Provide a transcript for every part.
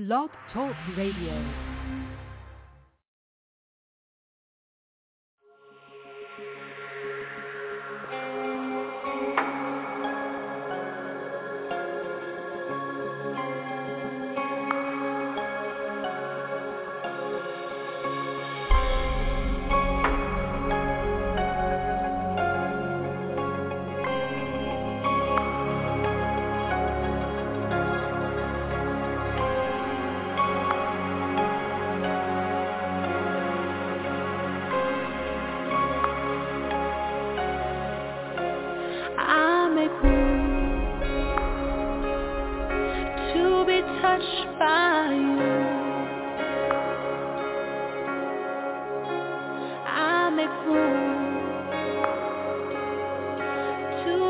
Blog Talk Radio.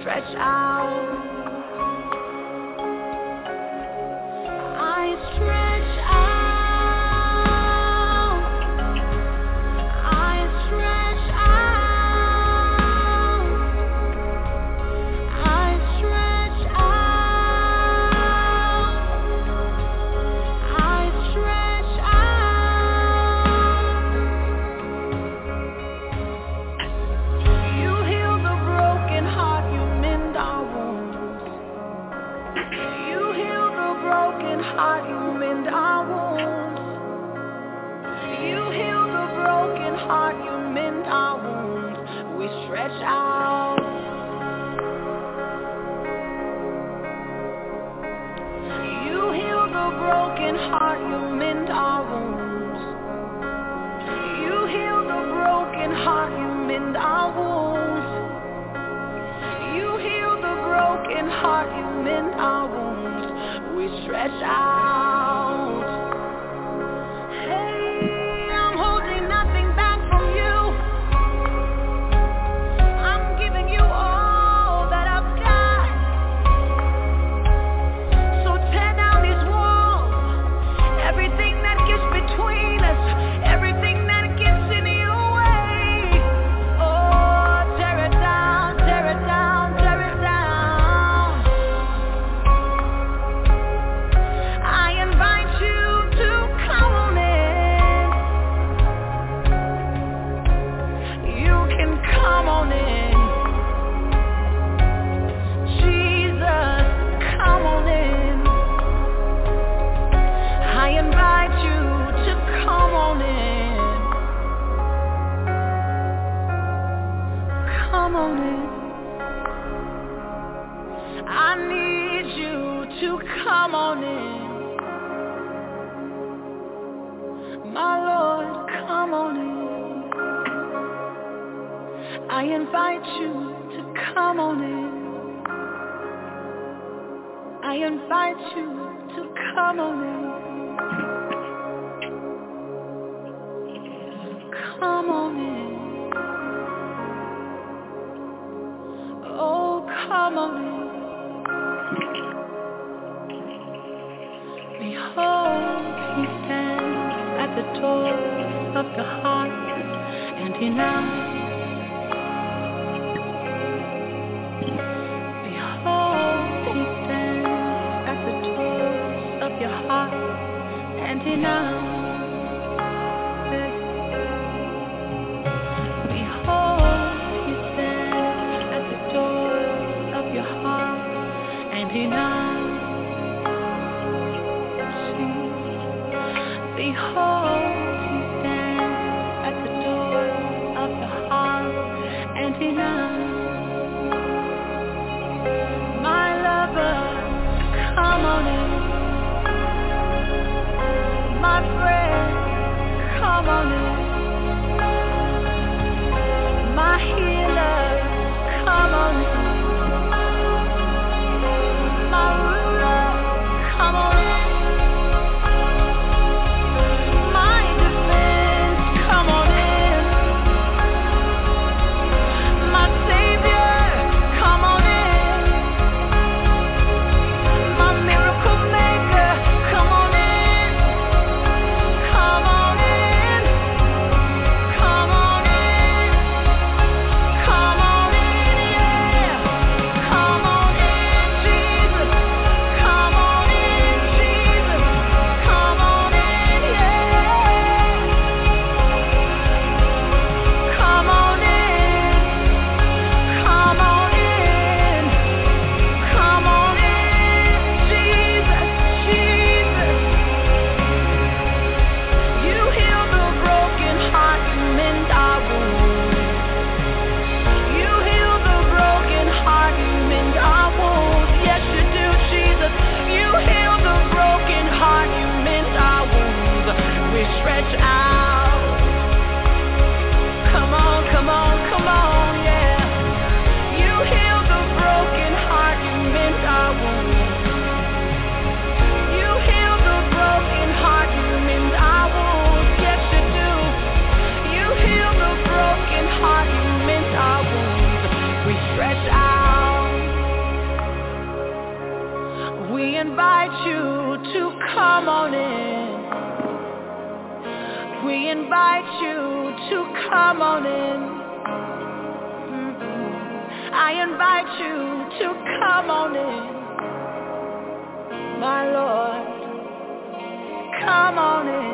stretch out. Invite you to come on in. I invite you to come on in. Come on in. Oh, come on in. Behold, he stands at the door of your heart, and he knocks. We invite you to come on in. Mm-mm. I invite you to come on in. My Lord, come on in,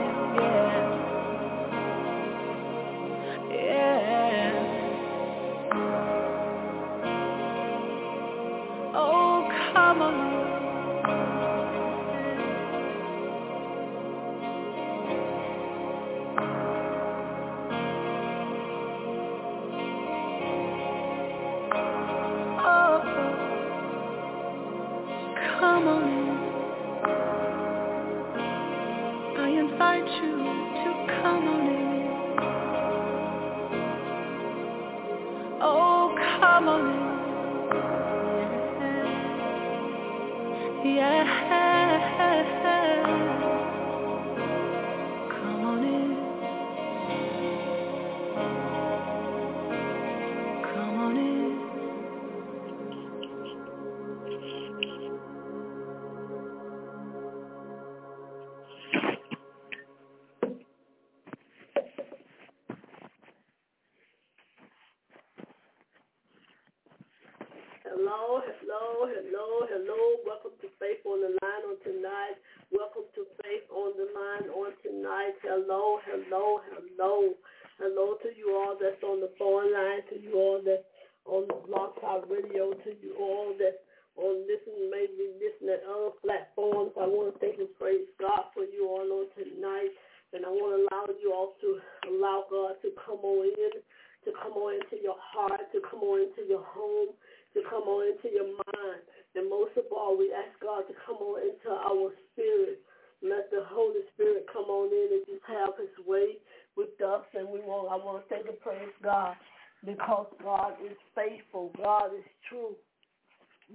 Hello, hello, hello, hello. Welcome to Faith on the Line on tonight. Welcome to Faith on the Line on tonight. Hello, hello, hello. Hello to you all that's on the phone line, to you all that's on the Blog Talk Radio, to you all that's on listening, maybe listening at other platforms. I want to thank and praise God for you all on tonight. And I want to allow you all to allow God to come on in, to come on into your heart, to come on into your home, to come on into your mind. And most of all, we ask God to come on into our spirit. Let the Holy Spirit come on in and just have his way with us. And we want I want to thank and praise God because God is faithful. God is true.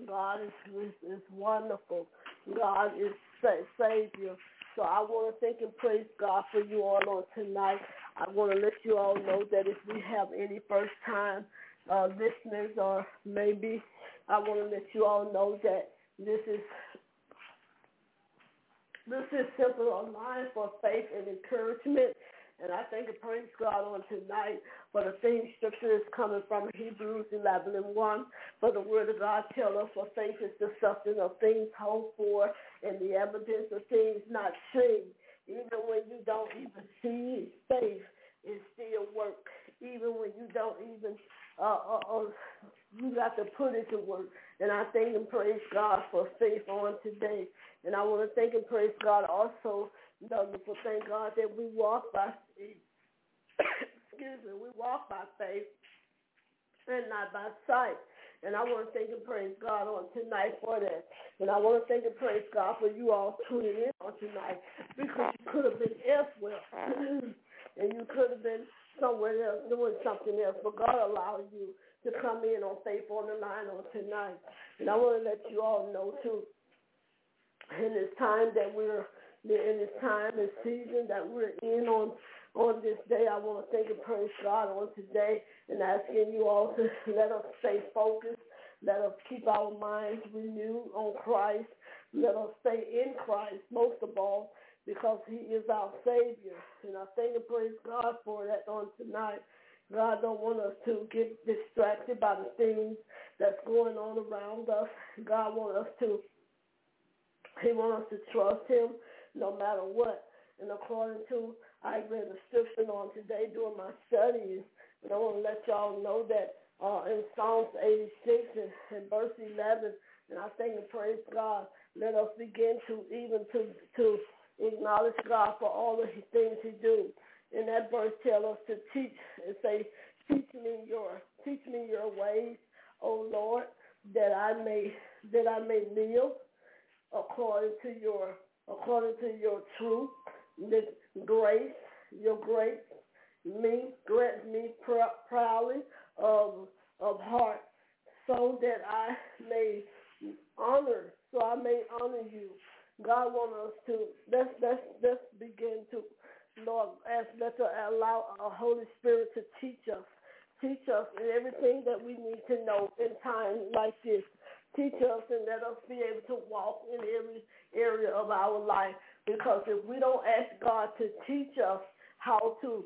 God is, is, is wonderful. God is sa- Savior. So I want to thank and praise God for you all on tonight. I want to let you all know that if we have any first time uh, listeners or maybe I want to let you all know that this is this is simply a line for faith and encouragement. And I thank and praise God on tonight for the theme scripture is coming from Hebrews 11 and 1. For the word of God tells us for faith is the substance of things hoped for and the evidence of things not seen. Even when you don't even see faith, it still work. Even when you don't even, uh, uh, uh, you got to put it to work. And I thank and praise God for faith on today. And I want to thank and praise God also, wonderful thank God that we walk by excuse me, we walk by faith and not by sight. And I want to thank and praise God on tonight for that. And I want to thank and praise God for you all tuning in on tonight because you could have been elsewhere and you could have been somewhere else doing something else. But God allowed you to come in on Faith on the Line on tonight. And I want to let you all know too in this time that we're in this time and season that we're in on on this day. I want to thank and praise God on today and asking you all to let us stay focused. Let us keep our minds renewed on Christ. Let us stay in Christ most of all because he is our Savior. And I thank and praise God for that on tonight. God don't want us to get distracted by the things that's going on around us. God wants us to he wants us to trust him no matter what. And according to, I read the scripture on today during my studies, and I want to let y'all know that uh, in Psalms 86 and, and verse 11, and I thank and praise God, let us begin to even to, to acknowledge God for all the things he do. And that verse tell us to teach and say, teach me your, teach me your ways, O Lord, that I may, that I may live according to your according to your truth, the grace, your grace, me grant me pr- proudly of of heart, so that I may honor, so I may honor you. God wants us to let's let's let's begin to Lord ask let us allow our Holy Spirit to teach us. Teach us in everything that we need to know in times like this. Teach us and let us be able to walk in every area of our life. Because if we don't ask God to teach us how to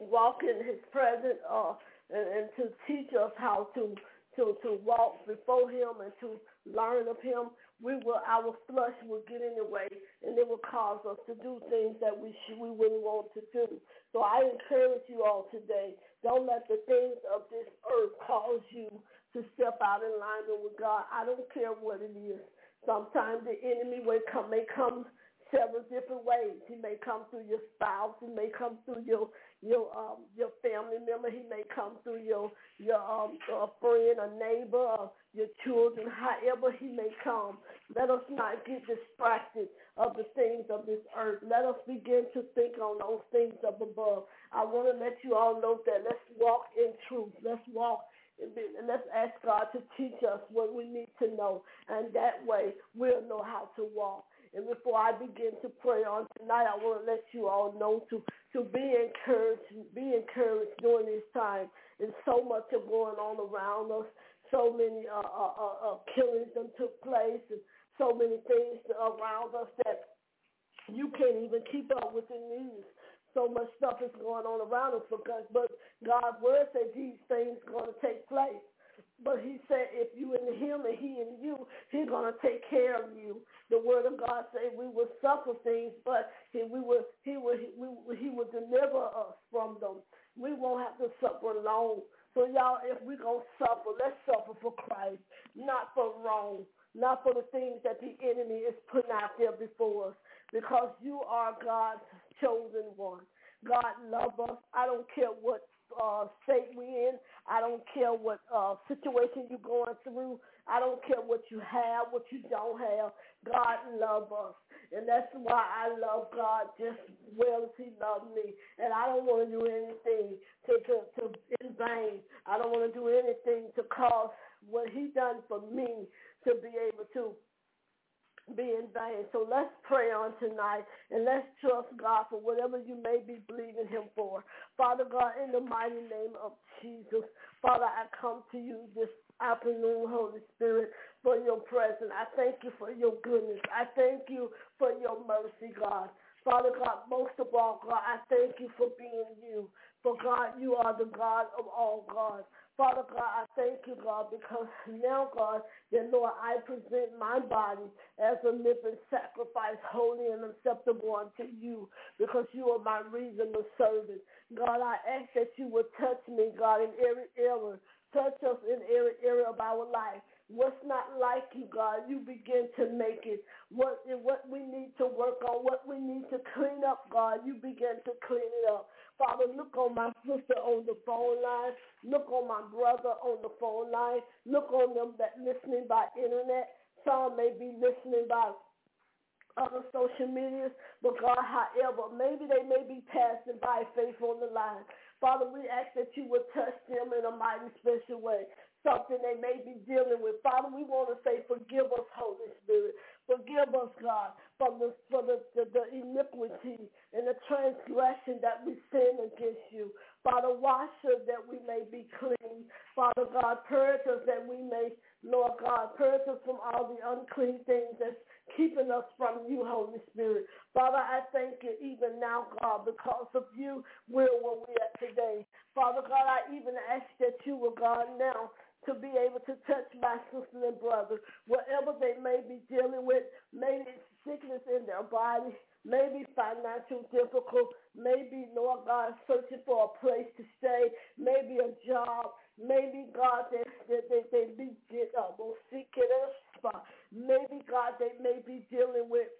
walk in his presence uh, and, and to teach us how to, to, to walk before him and to learn of him, we will our flesh will get in the way and it will cause us to do things that we should, we wouldn't want to do. So I encourage you all today, don't let the things of this earth cause you to step out in alignment with God. I don't care what it is. Sometimes the enemy may come, may come several different ways. He may come through your spouse. He may come through your your um your family member. He may come through your your um a friend, a neighbor, or your children. However he may come, let us not get distracted of the things of this earth. Let us begin to think on those things up above. I want to let you all know that let's walk in truth. Let's walk and let's ask God to teach us what we need to know. And that way we'll know how to walk. And before I begin to pray on tonight, I want to let you all know to, to be encouraged, be encouraged during this time. And so much is going on around us. So many uh, uh, uh, uh killings that took place and so many things around us that you can't even keep up with the news so much stuff is going on around us because but God's word says these things going to take place. But he said if you in him and he in you, he's going to take care of you. The word of God says we will suffer things, but he, we will, he, will, he, will, he will deliver us from them. We won't have to suffer alone. So y'all, if we're going to suffer, let's suffer for Christ, not for wrong, not for the things that the enemy is putting out there before us, because you are God's chosen one. God love us. I don't care what uh, state we in. I don't care what uh, situation you're going through. I don't care what you have, what you don't have. God love us. And that's why I love God just well as he loved me. And I don't want to do anything to, to, to in vain. I don't want to do anything to cause what he done for me to be able to be in vain. So let's pray on tonight and let's trust God for whatever you may be believing him for. Father God, in the mighty name of Jesus, Father, I come to you this afternoon, Holy Spirit, for your presence. I thank you for your goodness. I thank you for your mercy, God. Father God, most of all, God, I thank you for being you. For God, you are the God of all gods. Father God, I thank you, God, because now, God, that Lord, I present my body as a living sacrifice, holy and acceptable unto you, because you are my reasonable servant. God, I ask that you would touch me, God, in every area. Touch us in every area of our life. What's not like you, God, you begin to make it. What what we need to work on, what we need to clean up, God, you begin to clean it up. Father, look on my sister on the phone line. Look on my brother on the phone line. Look on them that listening by internet. Some may be listening by other social medias, but God, however, maybe they may be passing by faith on the line. Father, we ask that you would touch them in a mighty special way something they may be dealing with. Father, we want to say, forgive us, Holy Spirit. Forgive us, God, for the for the, the, the iniquity and the transgression that we sin against you. Father, wash us that we may be clean. Father God, purge us that we may, Lord God, purge us from all the unclean things that's keeping us from you, Holy Spirit. Father, I thank you even now, God, because of you, we're where we are today. Father God, I even ask that you will, God, now to be able to touch my sister and brother, whatever they may be dealing with, maybe sickness in their body, maybe financial difficult, maybe, Lord God, searching for a place to stay, maybe a job, maybe, God, they, they, they, they be, uh, seeking a spot. Maybe, God, they may be dealing with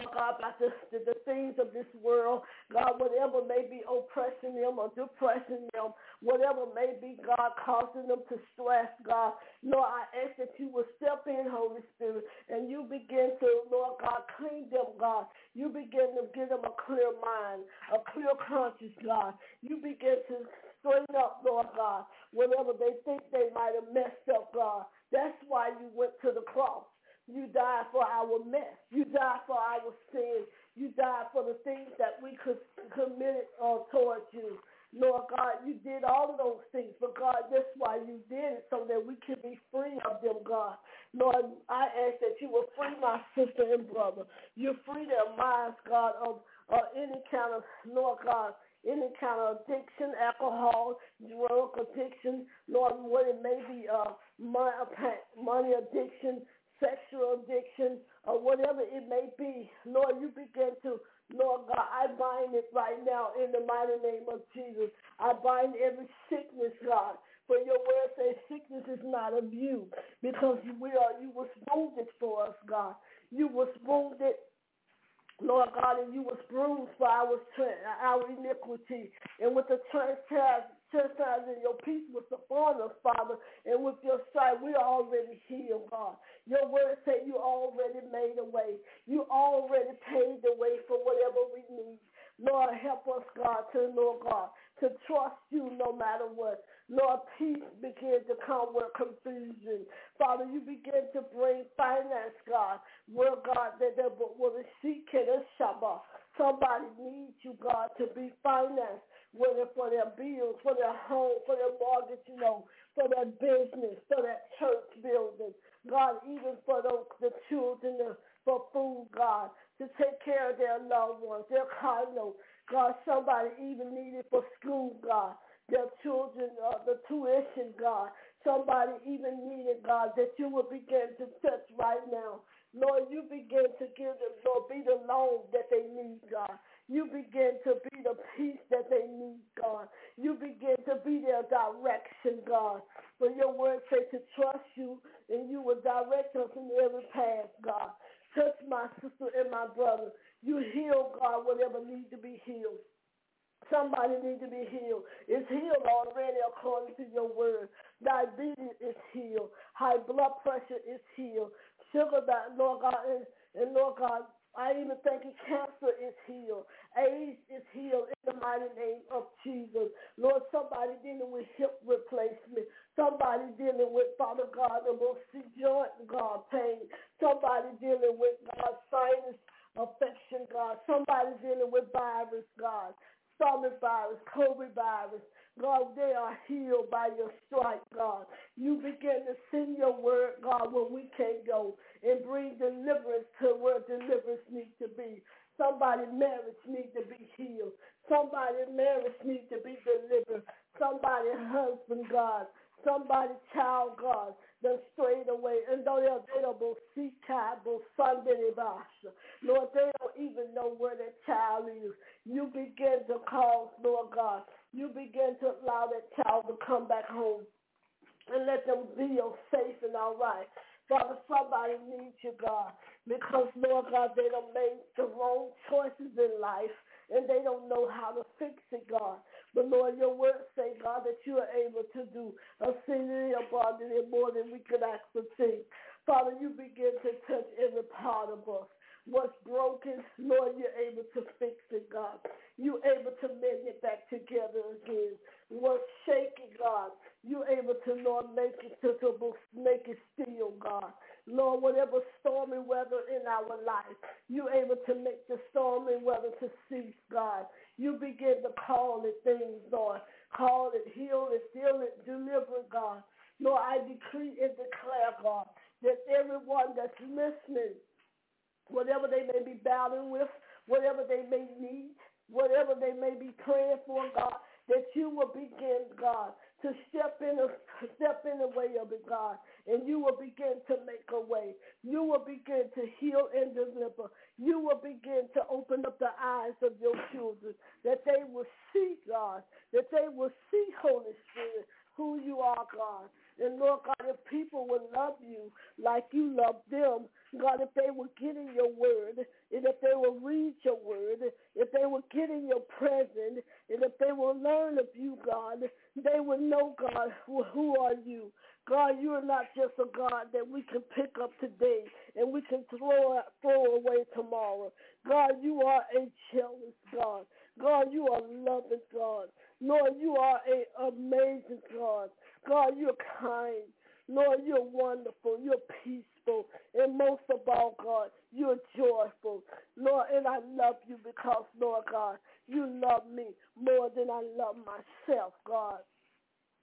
Lord God, about the, the, the, things of this world, God, whatever may be oppressing them or depressing them, whatever may be, God, causing them to stress, God, Lord, I ask that you will step in, Holy Spirit, and you begin to, Lord God, clean them, God. You begin to give them a clear mind, a clear conscience, God. You begin to straighten up, Lord God, whatever they think they might have messed up, God. That's why you went to the cross. You died for our mess. You died for our sin. You died for the things that we could commit uh, towards you. Lord God, you did all of those things, but God, that's why you did it, so that we could be free of them, God. Lord, I ask that you will free my sister and brother. You free their minds, God, of uh, any kind of, Lord God, any kind of addiction, alcohol, drug addiction, Lord, what it may be, uh, money addiction, sexual addiction, or whatever it may be. Lord, you begin to, Lord God, I bind it right now in the mighty name of Jesus. I bind every sickness, God. For your word says sickness is not of you because we are, you was wounded for us, God. You was wounded Lord God, and you was bruised for our, our iniquity. And with the chastising your peace was upon us, Father. And with your sight, we are already healed, God. Your word said you already made a way. You already paved the way for whatever we need. Lord, help us, God, to, Lord God, to trust you no matter what. Lord, peace begin to come with confusion. Father, you begin to bring finance, God, where, God, that they will seek it a Shabbat. Somebody needs you, God, to be financed, whether for their bills, for their home, for their mortgage, you know, for their business, for their church building. God, even for those, the children, for food, God to take care of their loved ones, their note. God, somebody even needed for school, God, their children, uh, the tuition, God. Somebody even needed, God, that you will begin to touch right now. Lord, you begin to give them, Lord, be the loan that they need, God. You begin to be the peace that they need, God. You begin to be their direction, God. For your word says to trust you and you will direct us in every path, God. Touch my sister and my brother. You heal, God, whatever needs to be healed. Somebody needs to be healed. It's healed already according to your word. Diabetes is healed. High blood pressure is healed. Sugar, that Lord God, and, and Lord God, I even thank think cancer is healed. AIDS is healed in the mighty name of Jesus. Lord, somebody dealing with hip replacement. Somebody dealing with, Father God, the most joint, God, pain. Somebody dealing with, God, sinus affection, God. Somebody dealing with virus, God. Stomach virus, COVID virus. God, they are healed by your stripe, God. You begin to send your word, God, when we can't go and bring deliverance to where deliverance needs to be. Somebody marriage needs to be healed. Somebody marriage needs to be delivered. Somebody husband, God. Somebody child, God, done strayed away. And though they don't see cabo Sunday Lord, they don't even know where their child is. You begin to call, Lord God. You begin to allow that child to come back home and let them be safe and all right. Father, somebody needs you, God, because, Lord God, they don't make the wrong choices in life and they don't know how to fix it, God. But Lord, your word say, God, that you are able to do a exceedingly abundantly more than we could ask or think. Father, you begin to touch every part of us. What's broken, Lord, you're able to fix it, God. You're able to mend it back together again. What's shaky, God, you're able to, Lord, make it to make it still, God. Lord, whatever stormy weather in our life, you're able to make the stormy weather to cease, God. You begin to call it things, Lord. Call it, heal it, heal it, deliver it, God. Lord, I decree and declare, God, that everyone that's listening, whatever they may be battling with, whatever they may need, whatever they may be praying for, God, that you will begin, God, to step in a, step in the way of it, God, and you will begin to make a way. You will begin to heal and deliver. You will begin to open up the eyes of your children, that they will see, God, that they will see, Holy Spirit, who you are, God. And Lord God, if people would love you like you love them, God, if they were getting your word, and if they will read your word, if they were getting your presence, and if they will learn of you, God, they will know, God, who, who are you. God, you are not just a God that we can pick up today and we can throw, throw away tomorrow. God, you are a jealous God. God, you are loving God. Lord, you are an amazing God. God, you're kind. Lord, you're wonderful. You're peaceful. And most of all, God, you're joyful. Lord, and I love you because, Lord God, you love me more than I love myself, God.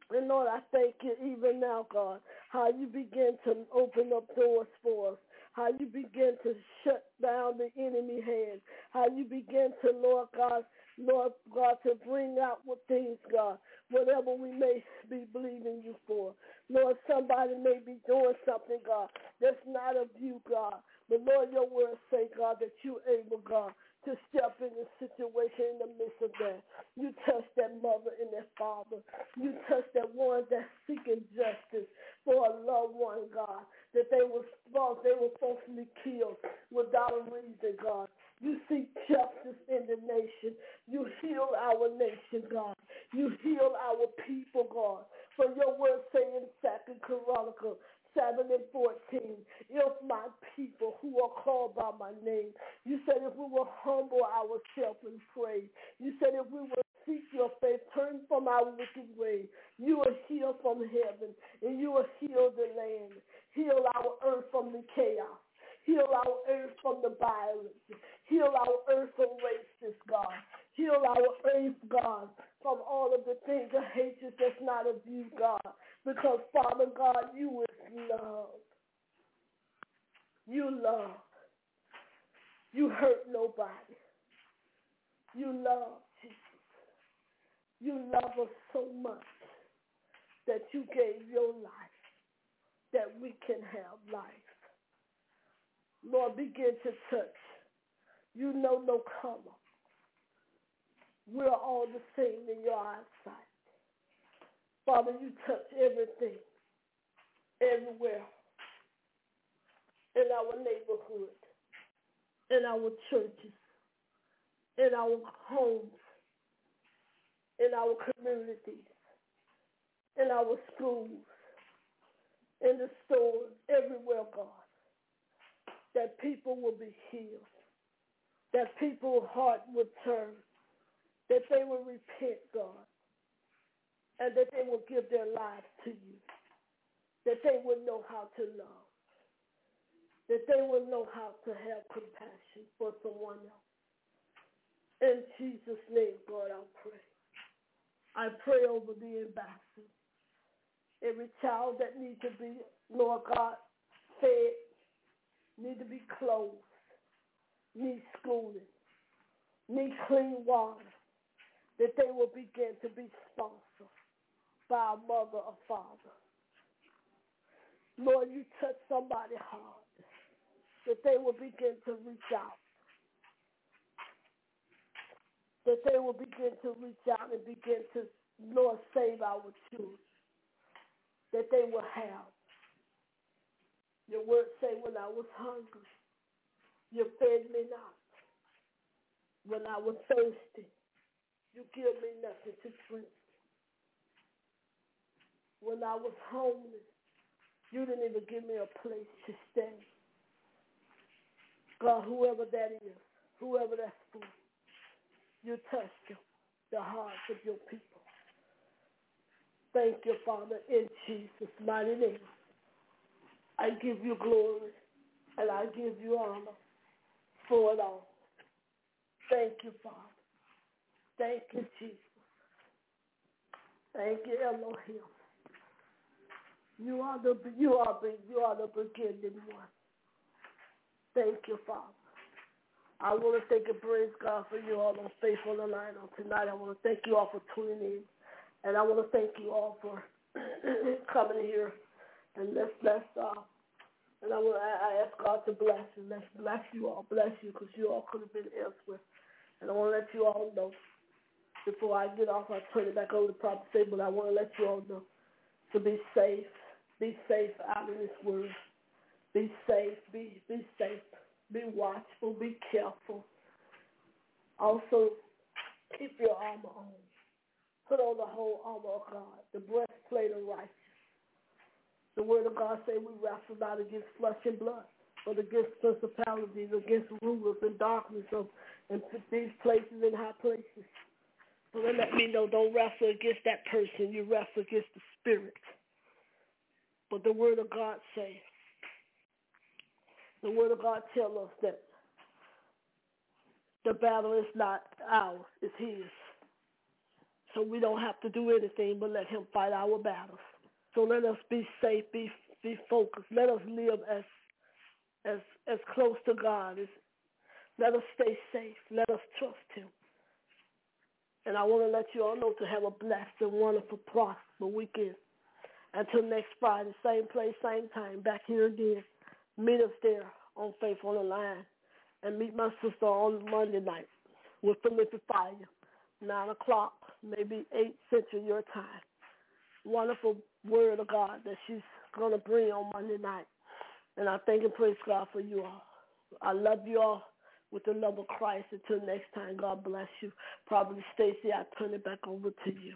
And Lord, I thank you even now, God, how you begin to open up doors for us, how you begin to shut down the enemy hand, how you begin to, Lord God, Lord God, to bring out what things, God, whatever we may be believing you for. Lord, somebody may be doing something, God, that's not of you, God. But Lord, your word say, God, that you able, God, to step in the situation in the midst of that. You touch that mother and that father. You touch that one that's seeking justice for a loved one, God, that they were, they were falsely killed without a reason, God. You seek You heal our nation, God. You heal our people, God. For your word saying Second Chronicle 7 and 14, if my people who are called by my name, you said if we will humble ourselves and pray, you said if we will seek your face, turn from our wicked way, you will heal from heaven and you will heal the land, heal our earth from the chaos. Heal our earth from the violence. Heal our earth racism, God. Heal our earth, God, from all of the things of hatred that's not of you, God. Because, Father God, you is love. You love. You hurt nobody. You love Jesus. You love us so much that you gave your life that we can have life. Lord, begin to touch. You know no color. We're all the same in your eyesight. Father, you touch everything, everywhere, in our neighborhood, in our churches, in our homes, in our communities, in our schools, in the stores, everywhere, God that people will be healed. That people's heart would turn, that they will repent, God, and that they will give their lives to you, that they will know how to love, that they will know how to have compassion for someone else. In Jesus' name, God, I pray. I pray over the ambassador. Every child that needs to be, Lord God, fed, need to be clothed, need schooling, need clean water, that they will begin to be sponsored by a mother or father. Lord, you touch somebody's heart, that they will begin to reach out, that they will begin to reach out and begin to, Lord, save our children, that they will have. Your word say, when I was hungry, you fed me not. When I was thirsty, you gave me nothing to drink. When I was homeless, you didn't even give me a place to stay. God, whoever that is, whoever that's for, you touched them, the hearts of your people. Thank you, Father, in Jesus' mighty name. I give you glory and I give you honor for it all. Thank you, Father. Thank you, Jesus. Thank you, Elohim. You are the you are the you are the beginning one. Thank you, Father. I want to thank and praise God for you all on Faithful Line on tonight. I want to thank you all for tuning in. And I want to thank you all for coming here. And let's let's uh and I want I ask God to bless you. Let's bless you all, bless you, because you all could have been elsewhere. And I want to let you all know before I get off, I turn it back over to Prophetess, But I want to let you all know to be safe, be safe out in this world. Be safe, be be safe, be watchful, be careful. Also, keep your armor on. Put on the whole armor of God, the breastplate of righteousness. The word of God say we wrestle not against flesh and blood, but against principalities, against rulers and darkness of and these places and high places. So they let me know don't wrestle against that person. You wrestle against the spirit. But the word of God says, the word of God tells us that the battle is not ours, it's his. So we don't have to do anything but let him fight our battles. So let us be safe, be be focused. Let us live as as as close to God as let us stay safe. Let us trust him. And I want to let you all know to have a blessed and wonderful, prosperous weekend. Until next Friday, same place, same time, back here again. Meet us there on Faith on the Line. And meet my sister on Monday night with Prolific Fire, 9 o'clock, maybe 8 Central your time. Wonderful word of God that she's going to bring on Monday night. And I thank and praise God for you all. I love you all with the love of Christ. Until next time, God bless you. Probably Stacy, I turn it back over to you.